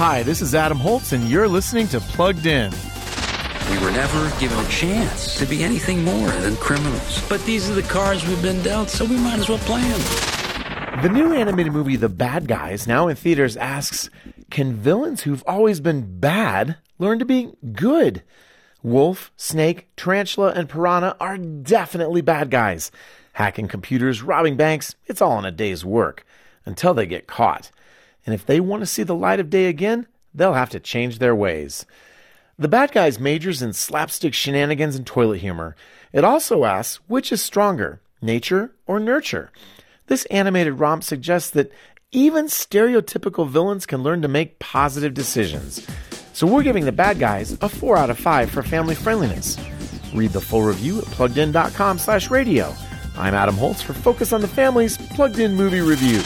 Hi, this is Adam Holz, and you're listening to Plugged In. We were never given a chance to be anything more than criminals. But these are the cards we've been dealt, so we might as well play them. The new animated movie The Bad Guys, now in theaters, asks Can villains who've always been bad learn to be good? Wolf, Snake, Tarantula, and Piranha are definitely bad guys. Hacking computers, robbing banks, it's all in a day's work until they get caught. And if they want to see the light of day again, they'll have to change their ways. The Bad Guys majors in slapstick shenanigans and toilet humor. It also asks which is stronger, nature or nurture? This animated romp suggests that even stereotypical villains can learn to make positive decisions. So we're giving the bad guys a 4 out of 5 for family friendliness. Read the full review at pluggedin.com slash radio. I'm Adam Holz for Focus on the Family's Plugged In Movie Review.